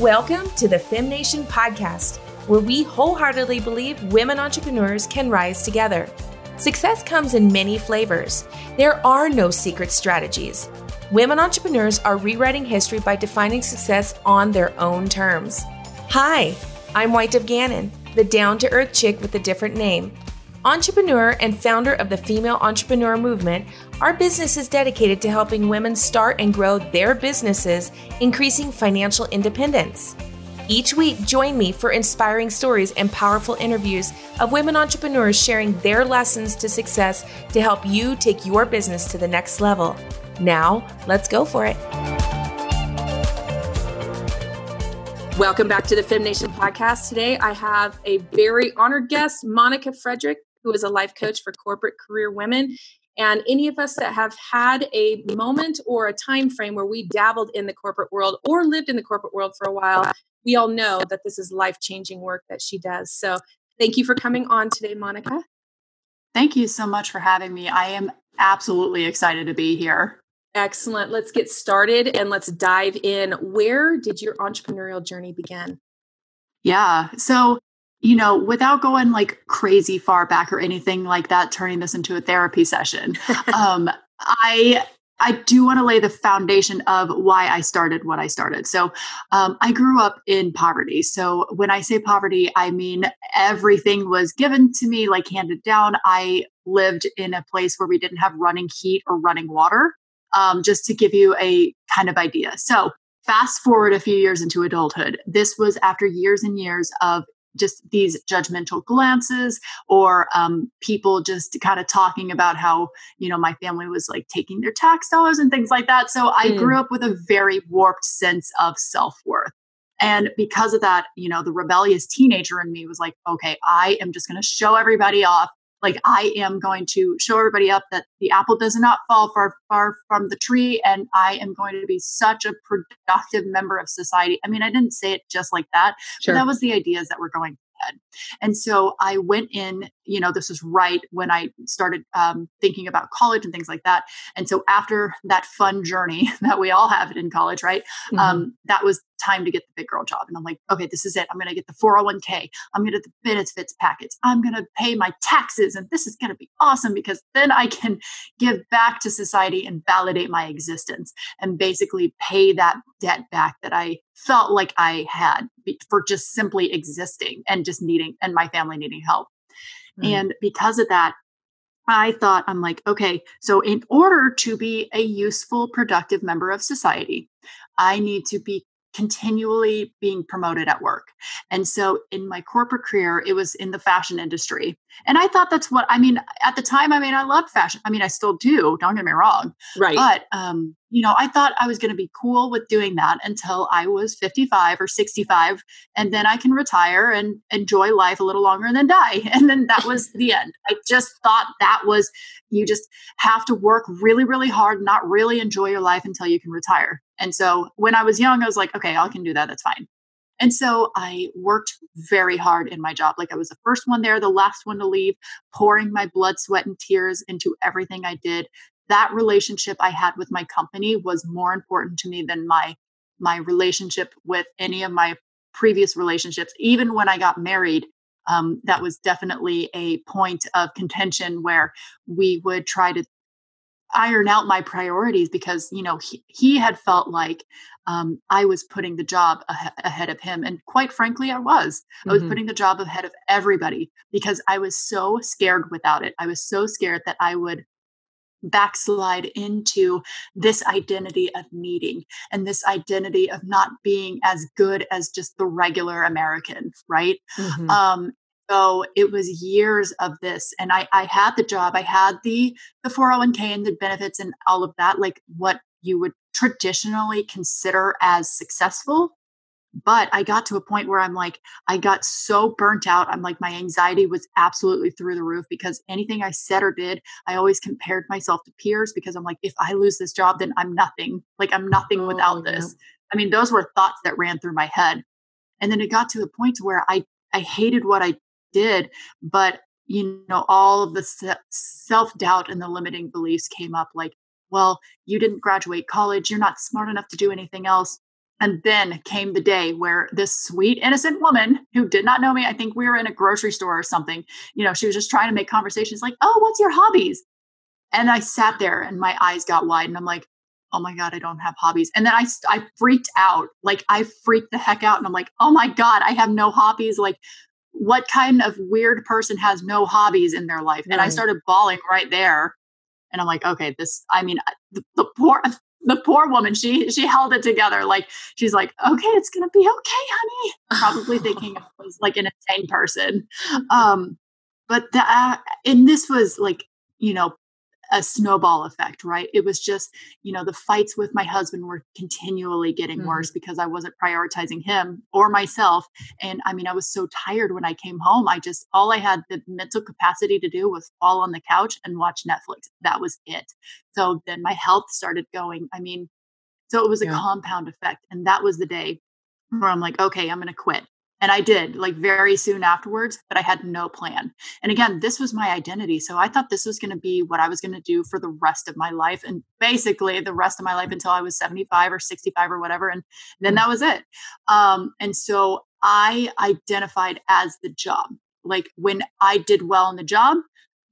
Welcome to the FemNation podcast, where we wholeheartedly believe women entrepreneurs can rise together. Success comes in many flavors. There are no secret strategies. Women entrepreneurs are rewriting history by defining success on their own terms. Hi, I'm White of Gannon, the down to earth chick with a different name. Entrepreneur and founder of the Female Entrepreneur Movement, our business is dedicated to helping women start and grow their businesses, increasing financial independence. Each week, join me for inspiring stories and powerful interviews of women entrepreneurs sharing their lessons to success to help you take your business to the next level. Now, let's go for it. Welcome back to the FemNation podcast. Today, I have a very honored guest, Monica Frederick, who is a life coach for corporate career women. And any of us that have had a moment or a time frame where we dabbled in the corporate world or lived in the corporate world for a while, we all know that this is life changing work that she does. So, thank you for coming on today, Monica. Thank you so much for having me. I am absolutely excited to be here. Excellent. Let's get started and let's dive in. Where did your entrepreneurial journey begin? Yeah. So, you know, without going like crazy far back or anything like that, turning this into a therapy session, um, I I do want to lay the foundation of why I started what I started. So, um, I grew up in poverty. So, when I say poverty, I mean everything was given to me, like handed down. I lived in a place where we didn't have running heat or running water, um, just to give you a kind of idea. So, fast forward a few years into adulthood, this was after years and years of just these judgmental glances or um, people just kind of talking about how you know my family was like taking their tax dollars and things like that. So i mm. grew up with a very warped sense of self-worth. And because of that you know the rebellious teenager in me was like okay i am just going to show everybody off like i am going to show everybody up that the apple does not fall far far from the tree and i am going to be such a productive member of society i mean i didn't say it just like that sure. but that was the ideas that were going. And so I went in, you know, this was right when I started um, thinking about college and things like that. And so after that fun journey that we all have in college, right? Mm-hmm. Um, that was time to get the big girl job. And I'm like, okay, this is it. I'm going to get the 401k. I'm going to get the benefits package. I'm going to pay my taxes. And this is going to be awesome because then I can give back to society and validate my existence and basically pay that debt back that I felt like I had for just simply existing and just needing, and my family needing help. Mm. And because of that, I thought, I'm like, okay, so in order to be a useful, productive member of society, I need to be continually being promoted at work. And so in my corporate career, it was in the fashion industry. And I thought that's what I mean at the time. I mean, I loved fashion. I mean, I still do. Don't get me wrong. Right. But um, you know, I thought I was going to be cool with doing that until I was 55 or 65, and then I can retire and enjoy life a little longer and then die. And then that was the end. I just thought that was you just have to work really, really hard, not really enjoy your life until you can retire. And so when I was young, I was like, okay, I can do that. That's fine. And so I worked very hard in my job. Like I was the first one there, the last one to leave, pouring my blood, sweat, and tears into everything I did. That relationship I had with my company was more important to me than my my relationship with any of my previous relationships. Even when I got married, um, that was definitely a point of contention where we would try to iron out my priorities because you know he, he had felt like um, i was putting the job ah- ahead of him and quite frankly i was mm-hmm. i was mm-hmm. putting the job ahead of everybody because i was so scared without it i was so scared that i would backslide into this identity of needing and this identity of not being as good as just the regular american right mm-hmm. um, so it was years of this and I, I had the job i had the the 401k and the benefits and all of that like what you would traditionally consider as successful but i got to a point where i'm like i got so burnt out i'm like my anxiety was absolutely through the roof because anything i said or did i always compared myself to peers because i'm like if i lose this job then i'm nothing like i'm nothing oh, without this. I mean those were thoughts that ran through my head and then it got to the point where i i hated what i did but you know all of the self-doubt and the limiting beliefs came up like well you didn't graduate college you're not smart enough to do anything else And then came the day where this sweet, innocent woman who did not know me, I think we were in a grocery store or something, you know, she was just trying to make conversations like, oh, what's your hobbies? And I sat there and my eyes got wide and I'm like, oh my God, I don't have hobbies. And then I, I freaked out. Like I freaked the heck out and I'm like, oh my God, I have no hobbies. Like, what kind of weird person has no hobbies in their life? Right. And I started bawling right there. And I'm like, okay, this, I mean, the, the poor, the poor woman, she she held it together. Like she's like, okay, it's gonna be okay, honey. Probably thinking I was like an insane person. Um, but that uh, and this was like, you know, a snowball effect, right? It was just, you know, the fights with my husband were continually getting mm-hmm. worse because I wasn't prioritizing him or myself. And I mean, I was so tired when I came home. I just, all I had the mental capacity to do was fall on the couch and watch Netflix. That was it. So then my health started going. I mean, so it was a yeah. compound effect. And that was the day where I'm like, okay, I'm going to quit. And I did like very soon afterwards, but I had no plan. And again, this was my identity. So I thought this was going to be what I was going to do for the rest of my life. And basically the rest of my life until I was 75 or 65 or whatever. And then that was it. Um, and so I identified as the job. Like when I did well in the job,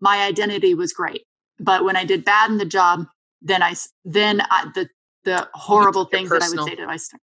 my identity was great. But when I did bad in the job, then I, then I, the, the horrible things that I would say to myself.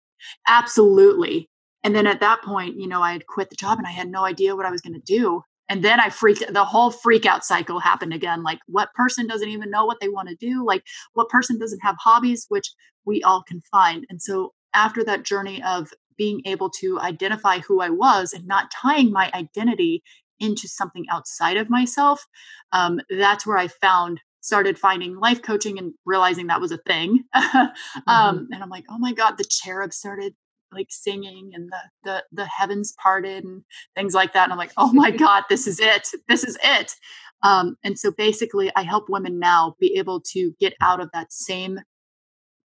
Absolutely. And then at that point, you know, I had quit the job and I had no idea what I was going to do. And then I freaked, the whole freak out cycle happened again. Like, what person doesn't even know what they want to do? Like, what person doesn't have hobbies, which we all can find? And so, after that journey of being able to identify who I was and not tying my identity into something outside of myself, um, that's where I found started finding life coaching and realizing that was a thing. mm-hmm. um, and I'm like, oh my God, the cherub started like singing and the the the heavens parted and things like that and i'm like oh my god this is it this is it. Um, and so basically i help women now be able to get out of that same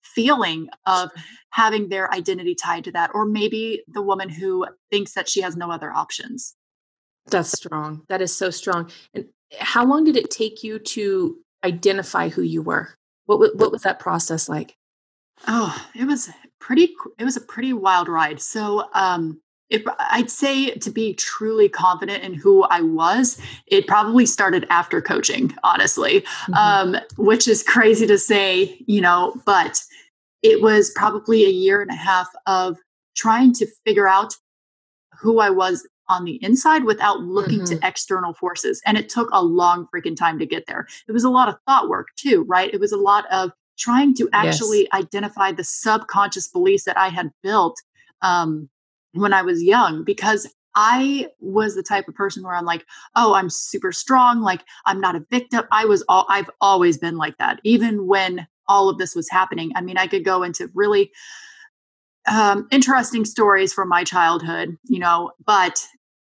feeling of having their identity tied to that or maybe the woman who thinks that she has no other options. That's strong that is so strong and how long did it take you to identify who you were? What, what was that process like? Oh it was pretty it was a pretty wild ride so um if I'd say to be truly confident in who I was, it probably started after coaching, honestly, mm-hmm. um, which is crazy to say, you know, but it was probably a year and a half of trying to figure out who I was on the inside without looking mm-hmm. to external forces. And it took a long freaking time to get there. It was a lot of thought work too, right? It was a lot of trying to actually yes. identify the subconscious beliefs that I had built um, when I was young because I was the type of person where I'm like, oh, I'm super strong. Like I'm not a victim. I was all, I've always been like that, even when all of this was happening. I mean, I could go into really um, interesting stories from my childhood, you know, but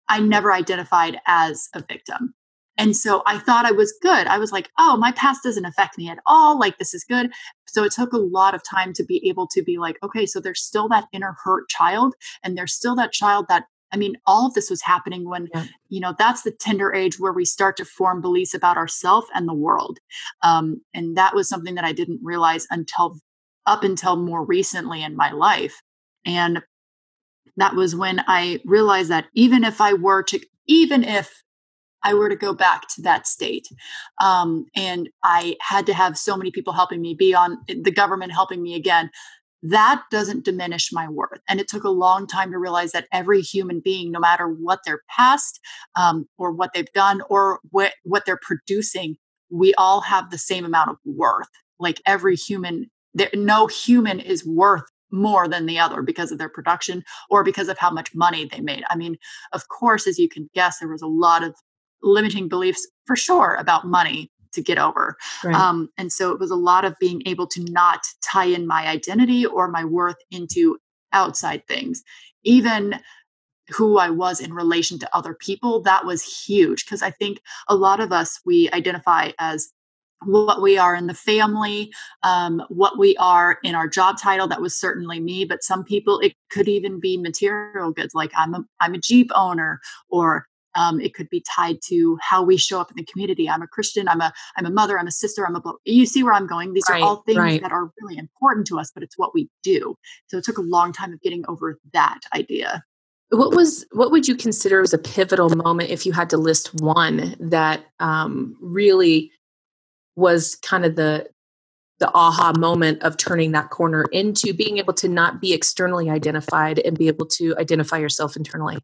I never identified as a victim. And so I thought I was good. I was like, oh, my past doesn't affect me at all. Like, this is good. So it took a lot of time to be able to be like, okay, so there's still that inner hurt child, and there's still that child that, I mean, all of this was happening when, yeah. you know, that's the tender age where we start to form beliefs about ourselves and the world. Um, and that was something that I didn't realize until up until more recently in my life. And that was when I realized that even if I were to, even if I were to go back to that state. Um, and I had to have so many people helping me, be on the government helping me again. That doesn't diminish my worth. And it took a long time to realize that every human being, no matter what their past um, or what they've done or what, what they're producing, we all have the same amount of worth. Like every human, there, no human is worth more than the other because of their production or because of how much money they made. I mean, of course, as you can guess, there was a lot of limiting beliefs for sure about money to get over. Right. Um, and so it was a lot of being able to not tie in my identity or my worth into outside things. Even who I was in relation to other people, that was huge because I think a lot of us, we identify as what we are in the family, um, what we are in our job title. That was certainly me, but some people it could even be material goods, like I'm a I'm a Jeep owner, or Um, it could be tied to how we show up in the community. I'm a Christian. I'm a I'm a mother. I'm a sister. I'm a. You see where I'm going? These right, are all things right. that are really important to us, but it's what we do. So it took a long time of getting over that idea. What was what would you consider as a pivotal moment if you had to list one that um, really was kind of the the aha moment of turning that corner into being able to not be externally identified and be able to identify yourself internally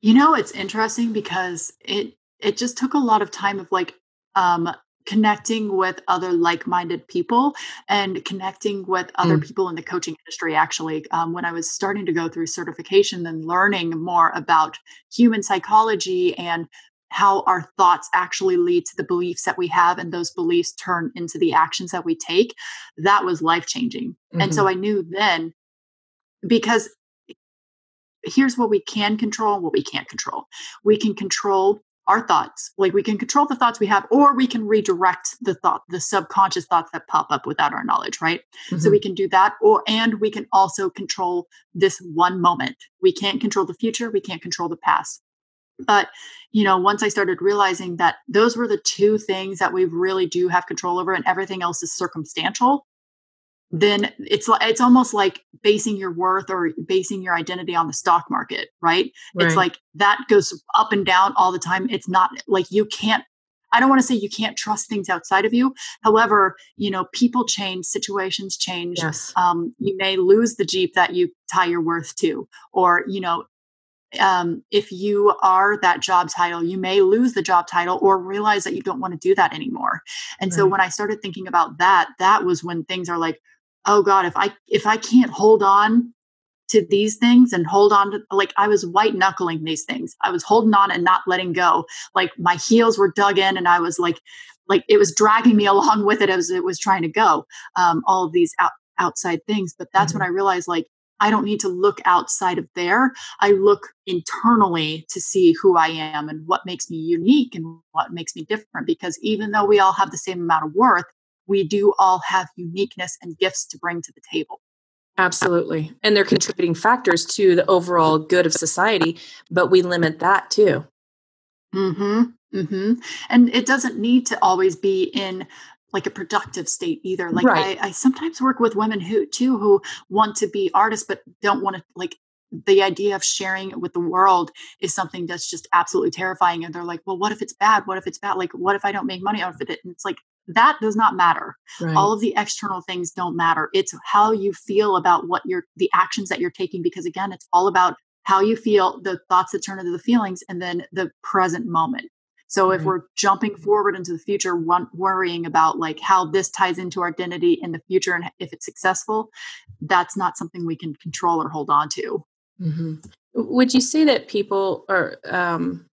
you know it's interesting because it it just took a lot of time of like um connecting with other like-minded people and connecting with other mm. people in the coaching industry actually um, when i was starting to go through certification and learning more about human psychology and how our thoughts actually lead to the beliefs that we have and those beliefs turn into the actions that we take that was life changing mm-hmm. and so mm-hmm. i knew then because here's what we can control and what we can't control. We can control our thoughts like we can control the thoughts we have or we can redirect the thought the subconscious thoughts that pop up without our knowledge right? Mm-hmm. so we can do that or and we can also control this one moment. We can't control the future we can't control the past. But you know once i started realizing that those were the two things that we really do have control over and everything else is circumstantial then it's like it's almost like basing your worth or basing your identity on the stock market right? right it's like that goes up and down all the time it's not like you can't I don't want to say you can't trust things outside of you. However, you know, people change, situations change. Yes. Um, you may lose the Jeep that you tie your worth to, or, you know, um, if you are that job title, you may lose the job title or realize that you don't want to do that anymore. And right. so when I started thinking about that, that was when things are like, oh God, if I if I can't hold on to these things and hold on to like I was white knuckling these things. I was holding on and not letting go. Like my heels were dug in and I was like like it was dragging me along with it as it was trying to go. Um, all of these out, outside things. But that's mm-hmm. when I realized like I don't need to look outside of there. I look internally to see who I am and what makes me unique and what makes me different. Because even though we all have the same amount of worth, we do all have uniqueness and gifts to bring to the table. Absolutely. And they're contributing factors to the overall good of society, but we limit that too. Mhm. Mhm. And it doesn't need to always be in like a productive state either. Like right. I, I sometimes work with women who too who want to be artists but don't want to like the idea of sharing it with the world is something that's just absolutely terrifying. And they're like, well, what if it's bad? What if it's bad? Like, what if I don't make money out of it? And it's like, that does not matter. Right. All of the external things don't matter. It's how you feel about what you're, the actions that you're taking, because again, it's all about how you feel, the thoughts that turn into the feelings, and then the present moment. So if we're jumping forward into the future, worrying about like how this ties into our identity in the future and if it's successful, that's not something we can control or hold on to. Mm-hmm. Would you say that people or, um,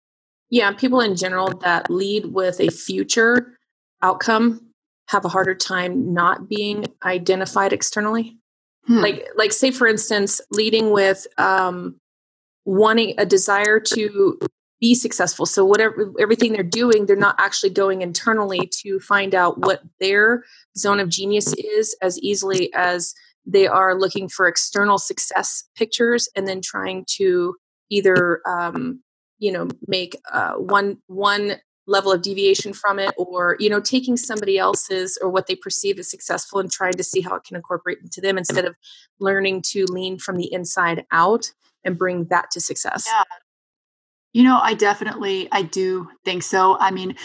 yeah, people in general that lead with a future outcome have a harder time not being identified externally? Hmm. Like, like say for instance, leading with um, wanting a desire to be successful. So whatever everything they're doing, they're not actually going internally to find out what their zone of genius is as easily as they are looking for external success pictures and then trying to either um, you know make uh, one one level of deviation from it or you know taking somebody else's or what they perceive as successful and trying to see how it can incorporate into them instead of learning to lean from the inside out and bring that to success yeah you know, I definitely I do think so. I mean,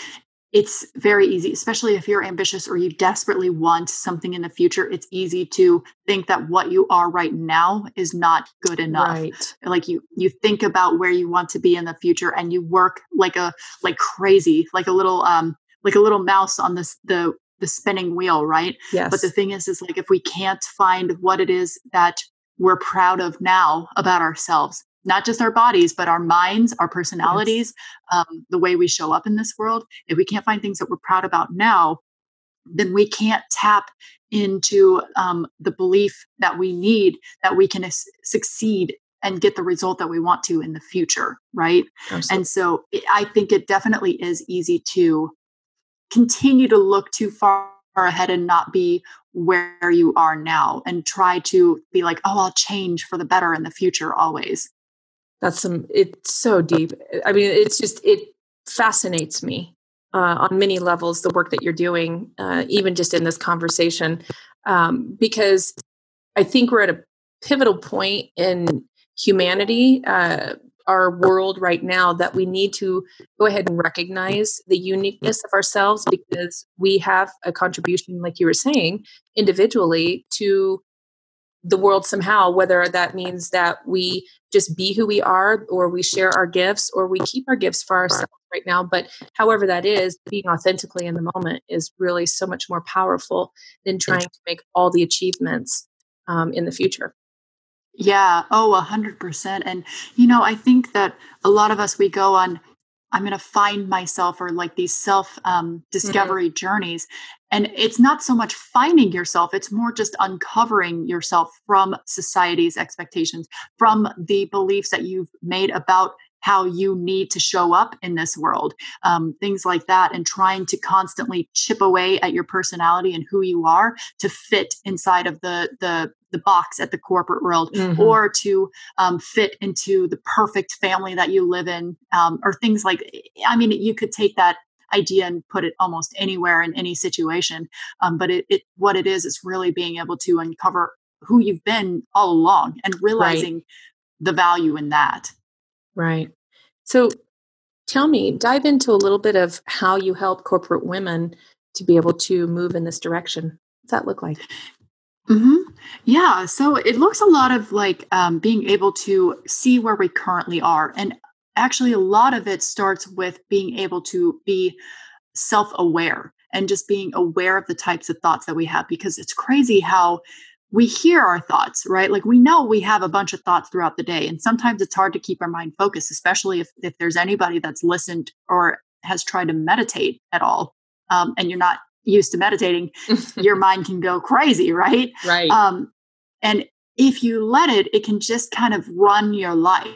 it's very easy, especially if you're ambitious or you desperately want something in the future. It's easy to think that what you are right now is not good enough. Right. Like you you think about where you want to be in the future and you work like a like crazy, like a little um like a little mouse on this the the spinning wheel, right? Yes. But the thing is is like if we can't find what it is that we're proud of now about ourselves not just our bodies, but our minds, our personalities, yes. um, the way we show up in this world. If we can't find things that we're proud about now, then we can't tap into um, the belief that we need that we can succeed and get the result that we want to in the future, right? Absolutely. And so it, I think it definitely is easy to continue to look too far ahead and not be where you are now and try to be like, oh, I'll change for the better in the future always. That's some, it's so deep. I mean, it's just, it fascinates me uh, on many levels, the work that you're doing, uh, even just in this conversation, um, because I think we're at a pivotal point in humanity, uh, our world right now, that we need to go ahead and recognize the uniqueness of ourselves because we have a contribution, like you were saying, individually to the world somehow, whether that means that we just be who we are or we share our gifts or we keep our gifts for ourselves right now. But however that is, being authentically in the moment is really so much more powerful than trying to make all the achievements um, in the future. Yeah. Oh, a hundred percent. And, you know, I think that a lot of us, we go on, I'm going to find myself or like these self um, mm-hmm. discovery mm-hmm. journeys. And it's not so much finding yourself, it's more just uncovering yourself from society's expectations, from the beliefs that you've made about how you need to show up in this world, um, things like that, and trying to constantly chip away at your personality and who you are to fit inside of the the the box at the corporate world mm-hmm. or to um, fit into the perfect family that you live in um, or things like i mean you could take that idea and put it almost anywhere in any situation um, but it, it, what it is is really being able to uncover who you've been all along and realizing right. the value in that Right. So tell me, dive into a little bit of how you help corporate women to be able to move in this direction. What's that look like? Mm-hmm. Yeah. So it looks a lot of like um, being able to see where we currently are. And actually, a lot of it starts with being able to be self aware and just being aware of the types of thoughts that we have because it's crazy how we hear our thoughts, right? Like we know we have a bunch of thoughts throughout the day. And sometimes it's hard to keep our mind focused, especially if, if there's anybody that's listened or has tried to meditate at all. Um, and you're not used to meditating, your mind can go crazy, right? Right. Um, and if you let it, it can just kind of run your life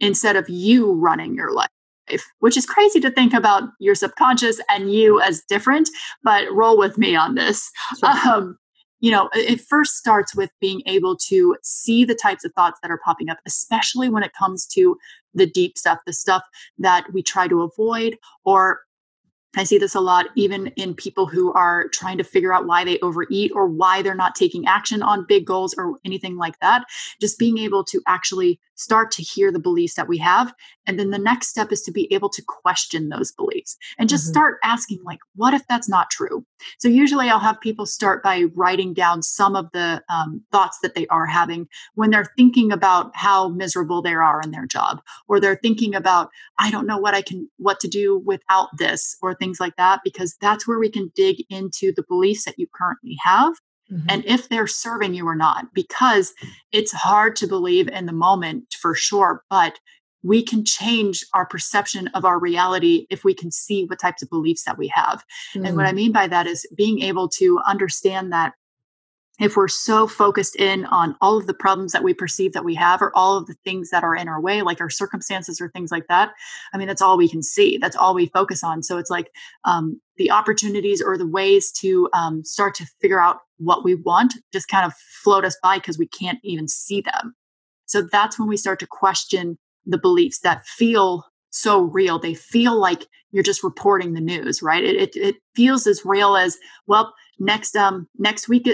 instead of you running your life. Which is crazy to think about your subconscious and you as different, but roll with me on this. Um, you know, it first starts with being able to see the types of thoughts that are popping up, especially when it comes to the deep stuff, the stuff that we try to avoid or I see this a lot, even in people who are trying to figure out why they overeat or why they're not taking action on big goals or anything like that. Just being able to actually start to hear the beliefs that we have. And then the next step is to be able to question those beliefs and just mm-hmm. start asking, like, what if that's not true? So usually I'll have people start by writing down some of the um, thoughts that they are having when they're thinking about how miserable they are in their job, or they're thinking about, I don't know what I can, what to do without this, or things like that, because that's where we can dig into the beliefs that you currently have Mm-hmm. and if they're serving you or not, because it's hard to believe in the moment for sure, but we can change our perception of our reality if we can see what types of beliefs that we have. Mm-hmm. And what I mm. mean by that is being able to understand that if we're so focused in on all of the problems that we perceive that we have or all of the things that are in our way like our circumstances or things like that i mean that's all we can see that's all we focus on so it's like um, the opportunities or the ways to um, start to figure out what we want just kind of float us by because we can't even see them. So that's when we start to question the beliefs that feel so real. They feel like you're just reporting the news right? It, it, it feels as real as well next um next week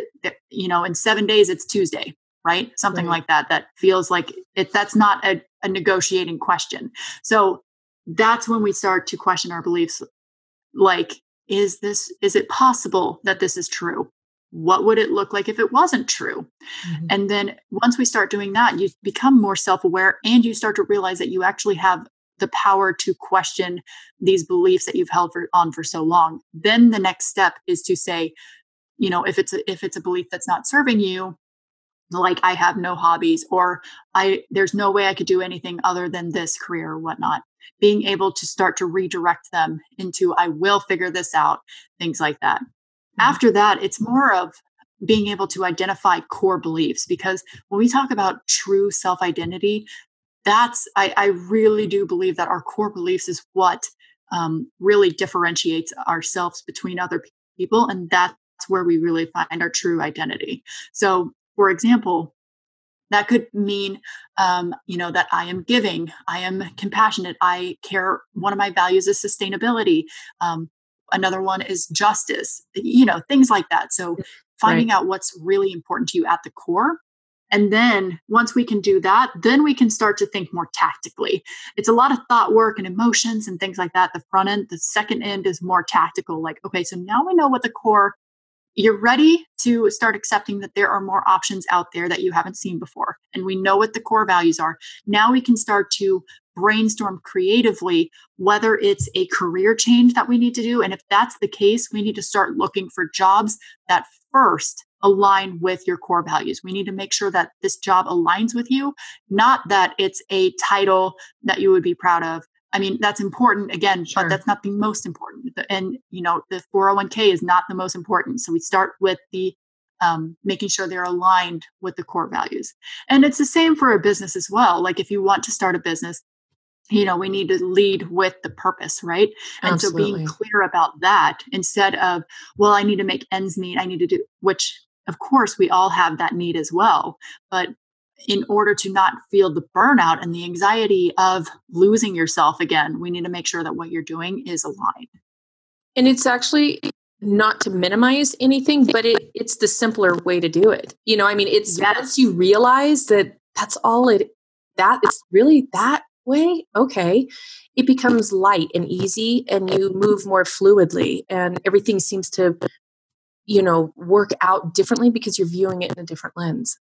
you know in seven days it's tuesday right? Something right. like that that feels like it that's not a, a negotiating question. So that's when we start to question our beliefs like is this is it possible that this is true? What would it look like if it wasn't true? Mm-hmm. and then once we start doing that you become more self-aware and you start to realize that you actually have the power to question these beliefs that you've held for, on for so long. Then the next step is to say you know if it's a, if it's a belief that's not serving you like i have no hobbies or i there's no way i could do anything other than this career or whatnot being able to start to redirect them into i will figure this out things like that mm-hmm. after that it's more of being able to identify core beliefs because when we talk about true self identity that's I, I really do believe that our core beliefs is what um, really differentiates ourselves between other people and that's where we really find our true identity so for example that could mean um, you know that i am giving i am compassionate i care one of my values is sustainability um, another one is justice you know things like that so finding right. out what's really important to you at the core and then once we can do that, then we can start to think more tactically. It's a lot of thought work and emotions and things like that. The front end, the second end is more tactical. Like, okay, so now we know what the core you're ready to start accepting that there are more options out there that you haven't seen before. And we know what the core values are. Now we can start to brainstorm creatively whether it's a career change that we need to do. And if that's the case, we need to start looking for jobs that first align with your core values. We need to make sure that this job aligns with you, not that it's a title that you would be proud of, I mean, that's important again, sure. but that's not the most important. And, you know, the 401k is not the most important. So we start with the um, making sure they're aligned with the core values. And it's the same for a business as well. Like if you want to start a business, you know, we need to lead with the purpose, right? And Absolutely. so being clear about that instead of, well, I need to make ends meet, I need to do, which of course we all have that need as well. But in order to not feel the burnout and the anxiety of losing yourself again, we need to make sure that what you're doing is aligned. And it's actually not to minimize anything, but it, it's the simpler way to do it. You know, I mean, it's yes. once you realize that that's all it, that it's really that way, okay, it becomes light and easy and you move more fluidly and everything seems to, you know, work out differently because you're viewing it in a different lens.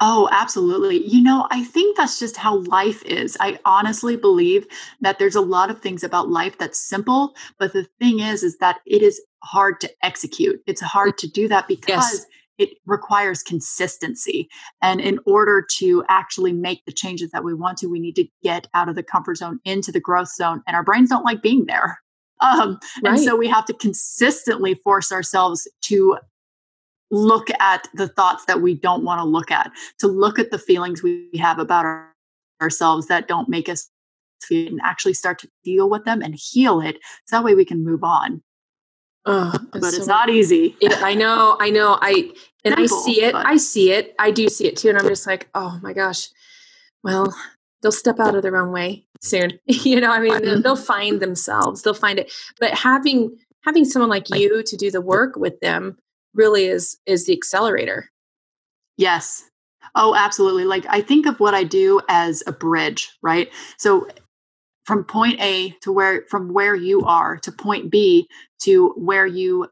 Oh, absolutely. You know, I think that's just how life is. I honestly believe that there's a lot of things about life that's simple, but the thing is is that it is hard to execute. It's hard to do that because yes. it requires consistency. And in order to actually make the changes that we want to, we need to get out of the comfort zone into the growth zone and our brains don't like being there. Um, right. And so we have to consistently force ourselves to look at the thoughts that we don't want to look at, to look at the feelings we have about our, ourselves that don't make us feel and actually start to deal with them and heal it. So that way we can move on. Oh, but it's not easy. It, I know, I know. I and Simple, I see it. But. I see it. I do see it too. And I'm just like, oh my gosh. Well, they'll step out of their own way soon. you know, I mean, mm-hmm. they'll find themselves. They'll find it. But having having someone like you to do the work with them really is is the accelerator. Yes. Oh absolutely. Like i think of what i do as a bridge right? So from point a to where from where you are to point b to where you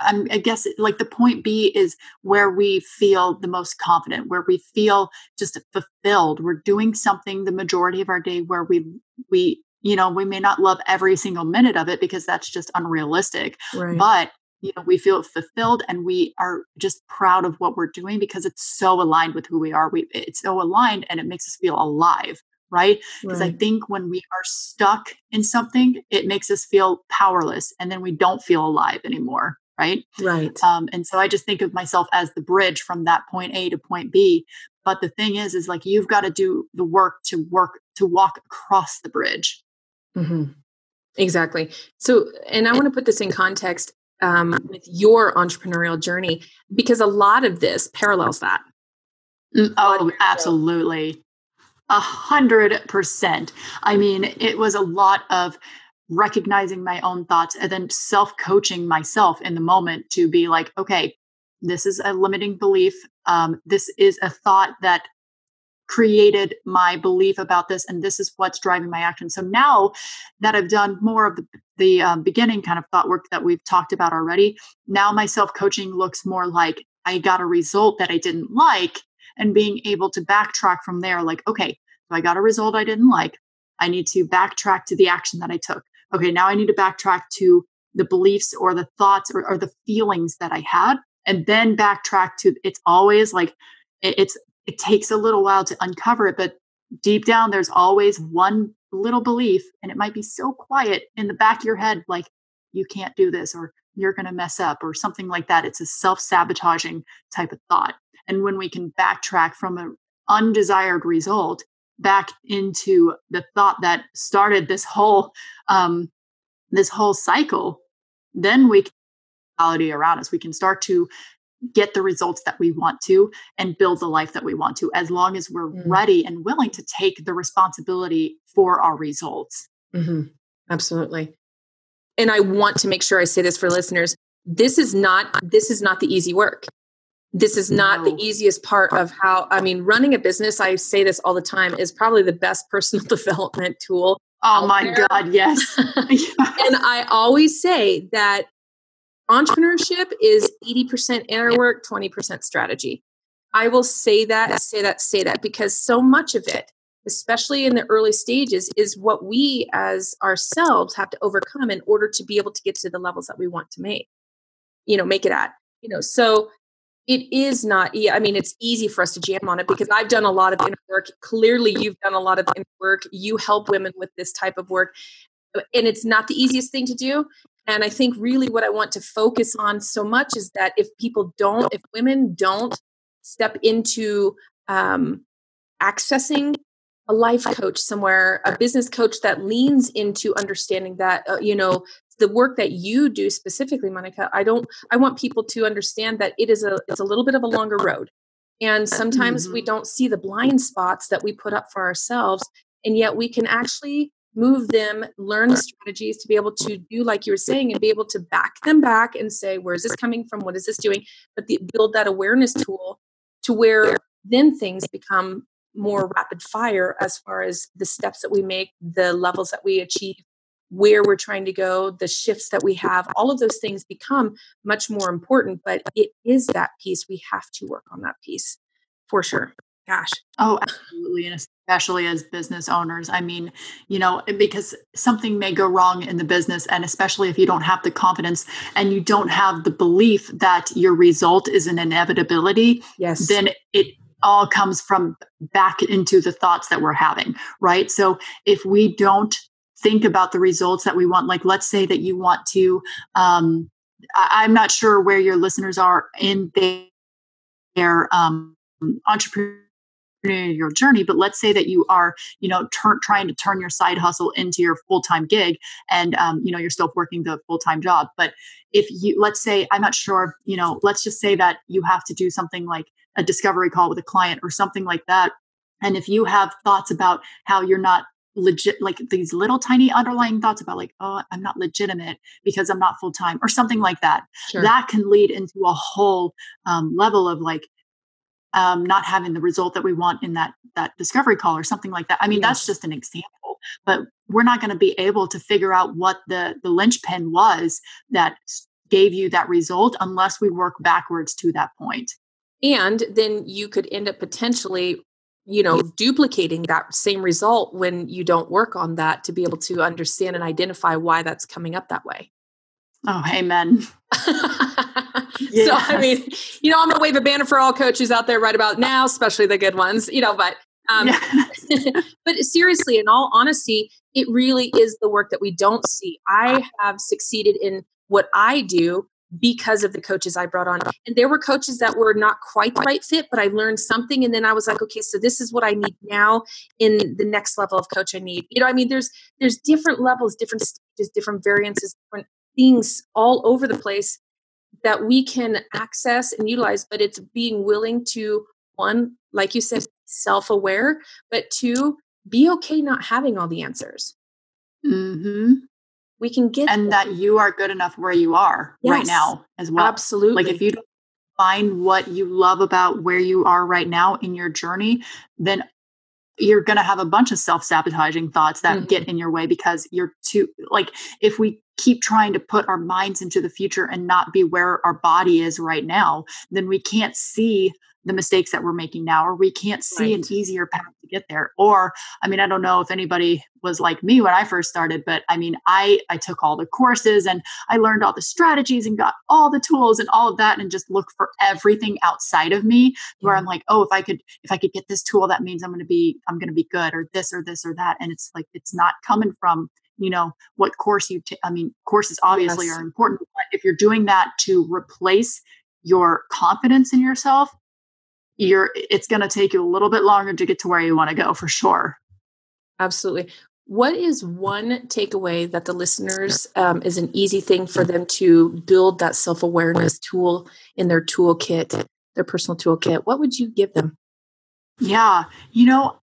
um, i guess like the point b is where we feel the most confident where we feel just fulfilled. We're doing something the majority of our day where we we you know we may not love every single minute of it because that's just unrealistic right. but you know we feel fulfilled and we are just proud of what we're doing because it's so aligned with who we are. We it's so aligned and it makes us feel alive right? Because right. i think when we are stuck in something it makes us feel powerless and then we don't feel alive anymore right? Right. Um, and so i just think of myself as the bridge from that point a to point b. But the thing is is like you've got to do the work to work to walk across the bridge. Mm-hmm. exactly. So and i want to put this in context um, with your entrepreneurial journey because a lot of this parallels that. Mm, oh, absolutely. A hundred percent. I mean, it was a lot of recognizing my own thoughts and then self coaching myself in the moment to be like, okay, this is a limiting belief. Um, this is a thought that created my belief about this and this is what's driving my action. So now that i've done more of the, the um, beginning kind of thought work that we've talked about already now my self coaching looks more like i got a result that i didn't like and being able to backtrack from there like okay so i got a result i didn't like. I need to backtrack to the action that i took. Okay now i need to backtrack to the beliefs or the thoughts or, or the feelings that i had and then backtrack to it's always like it's it takes a little while to uncover it, but deep down, there's always one little belief, and it might be so quiet in the back of your head, like, you can't do this, or you're going to mess up, or something like that. It's a self sabotaging type of thought. And when we can backtrack from an undesired result back into the thought that started this whole um, this whole cycle, then we can reality around us. We can start to get the results that we want to and build the life that we want to as long as we're mm. ready and willing to take the responsibility for our results mm-hmm. absolutely and i want to make sure i say this for listeners this is not this is not the easy work this is not no. the easiest part of how i mean running a business i say this all the time is probably the best personal development tool oh my there. god yes and i always say that entrepreneurship is 80% inner work 20% strategy. I will say that say that say that because so much of it especially in the early stages is what we as ourselves have to overcome in order to be able to get to the levels that we want to make you know make it at you know. So it is not i mean it's easy for us to jam on it because i've done a lot of inner work. Clearly you've done a lot of inner work. You help women with this type of work. And it's not the easiest thing to do and i think really what i want to focus on so much is that if people don't if women don't step into um, accessing a life coach somewhere a business coach that leans into understanding that uh, you know the work that you do specifically monica i don't i want people to understand that it is a it's a little bit of a longer road and sometimes mm-hmm. we don't see the blind spots that we put up for ourselves and yet we can actually move them learn the strategies to be able to do like you were saying and be able to back them back and say where is this coming from what is this doing but the, build that awareness tool to where then things become more rapid fire as far as the steps that we make the levels that we achieve where we're trying to go, the shifts that we have, all of those things become much more important. But it is that piece. We have to work on that piece for sure. Gosh. Oh, absolutely. And especially as business owners. I mean, you know, because something may go wrong in the business, and especially if you don't have the confidence and you don't have the belief that your result is an inevitability, yes. then it all comes from back into the thoughts that we're having, right? So if we don't think about the results that we want like let's say that you want to um, I, am not sure where your listeners are in their their um, entrepreneurial journey but let's say that you are you know turn, trying to turn your side hustle into your full-time gig and um, you know you're still working the full-time job but if you let's say i'm not sure you know let's just say that you have to do something like a discovery call with a client or something like that and if you have thoughts about how you're not legit like these little tiny underlying thoughts about like oh i'm not legitimate because i'm not full time or something like that sure. that can lead into a whole um, level of like um, not having the result that we want in that that discovery call or something like that i mean yes. that's just an example but we're not going to be able to figure out what the the linchpin was that gave you that result unless we work backwards to that point. point and then you could end up potentially you know duplicating that same result when you don't work on that to be able to understand and identify why that's coming up that way oh amen yes. so i mean you know i'm gonna wave a banner for all coaches out there right about now especially the good ones you know but um, but seriously in all honesty it really is the work that we don't see i have succeeded in what i do because of the coaches I brought on. And there were coaches that were not quite the right fit, but I learned something. And then I was like, okay, so this is what I need now in the next level of coach I need. You know, I mean, there's there's different levels, different stages, different variances, different things all over the place that we can access and utilize, but it's being willing to one, like you said, self-aware, but two, be okay not having all the answers. Mm-hmm. We can get and that you are good enough where you are yes, right now as well. Absolutely like if you don't find what you love about where you are right now in your journey then you're going to have a bunch of self-sabotaging thoughts that mm-hmm. get in your way because you're too like if we keep trying to put our minds into the future and not be where our body is right now then we can't see the mistakes that we're making now or we can't see right. an easier path to get there or i mean i don't know if anybody was like me when i first started but i mean i i took all the courses and i learned all the strategies and got all the tools and all of that and just look for everything outside of me where i'm like oh if i could if i could get this tool that means i'm going to be i'm going to be good or this or this or that and it's like it's not coming from you know what course you t- I mean courses obviously yes. are important but if you're doing that to replace your confidence in yourself you're it's going to take you a little bit longer to get to where you want to go for sure absolutely what is one takeaway that the listeners um, is an easy thing for them to build that self awareness tool in their toolkit, their personal toolkit? What would you give them? Yeah, you know,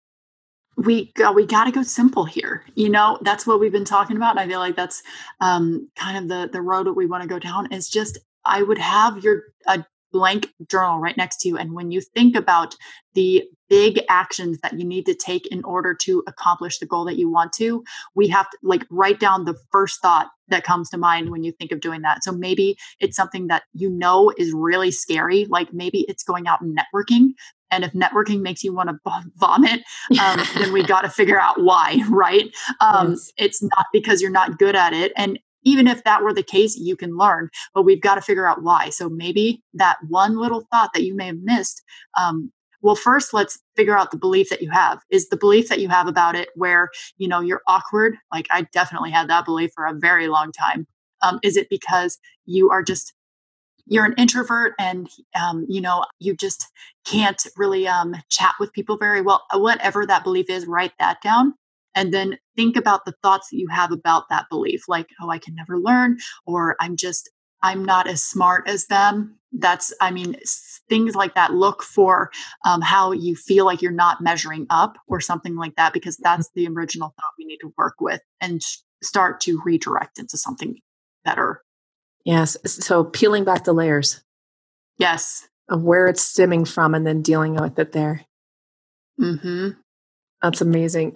we we got to go simple here. You know, that's what we've been talking about, and I feel like that's um, kind of the the road that we want to go down. Is just I would have your a blank journal right next to you. And when you think about the big actions that you need to take in order to accomplish the goal that you want to, we have to like write down the first thought that comes to mind when you think of doing that. So maybe it's something that you know is really scary. Like maybe it's going out and networking. And if networking makes you want to vomit, um, then we got to figure out why, right? Um, yes. It's not because you're not good at it. And even if that were the case, you can learn, but we've got to figure out why. So maybe that one little thought that you may have missed. Um, well, first, let's figure out the belief that you have. Is the belief that you have about it where, you know, you're awkward? Like I definitely had that belief for a very long time. Um, is it because you are just you're an introvert and um, you know you just can't really um, chat with people very well whatever that belief is write that down and then think about the thoughts that you have about that belief like oh i can never learn or i'm just i'm not as smart as them. That's i mean things like that. Look for um, how you feel like you're not measuring up or something like that because mm-hmm. that's the original thought we need to work with and start to redirect into something better. Yes so peeling back the layers. Yes. Of where it's stemming from and then dealing with it there. Mm-hmm that's amazing.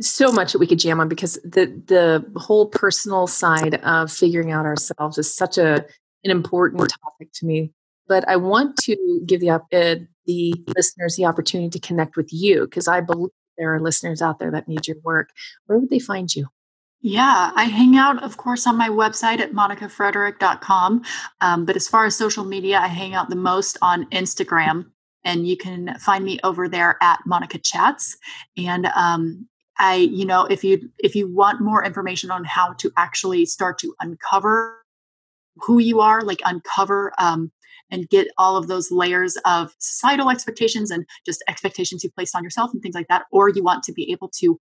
so much that we could jam on because the the whole personal side of figuring out ourselves is such a an important topic to me. But I want to give the uh, the listeners the opportunity to connect with you because I believe there are listeners out there that need your work. Where would they find you? Yeah, I hang out, of course, on my website at monicafrederick.com. Um, but as far as social media, I hang out the most on Instagram and you can find me over there at Monica Chats. And um, I, you know, if you if you want more information on how to actually start to uncover who you are, like uncover um, and get all of those layers of societal expectations and just expectations you placed on yourself and things like that, or you want to be able to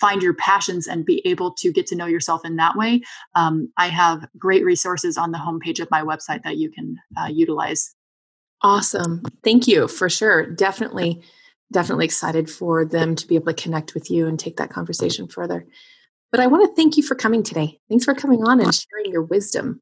find your passions and be able to get to know yourself in that way, um, I have great resources on the homepage of my website that you can uh, utilize Awesome. Thank you for sure. Definitely, definitely excited for them to be able to connect with you and take that conversation further. But I want to thank you for coming today. Thanks for coming on and sharing your wisdom.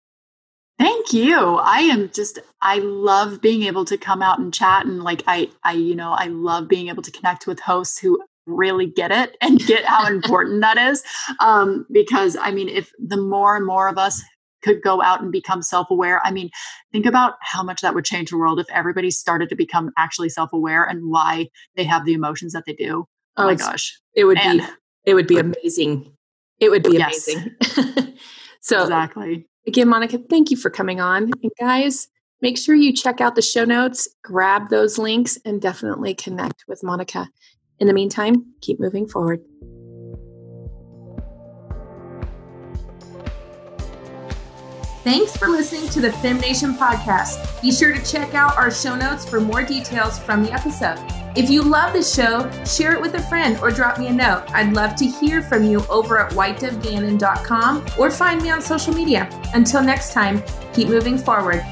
Thank you. I am just I love being able to come out and chat and like I I you know, I love being able to connect with hosts who really get it and get how important that is um because I mean if the more and more of us could go out and become self-aware. I mean think about how much that would change the world if everybody started to become actually self-aware and why they have the emotions that they do. Oh, oh my gosh. it would Man. be it would be amazing. It would be yes. amazing. So exactly. again monica thank you for coming on. And guys make sure you check out the show notes grab those links and definitely connect with monica. In the meantime keep moving forward Thanks for listening to the FemNation podcast. Be sure to check out our show notes for more details from the episode. If you love the show, share it with a friend or drop me a note. I'd love to hear from you over at whitedovegannon.com or find me on social media. Until next time, keep moving forward.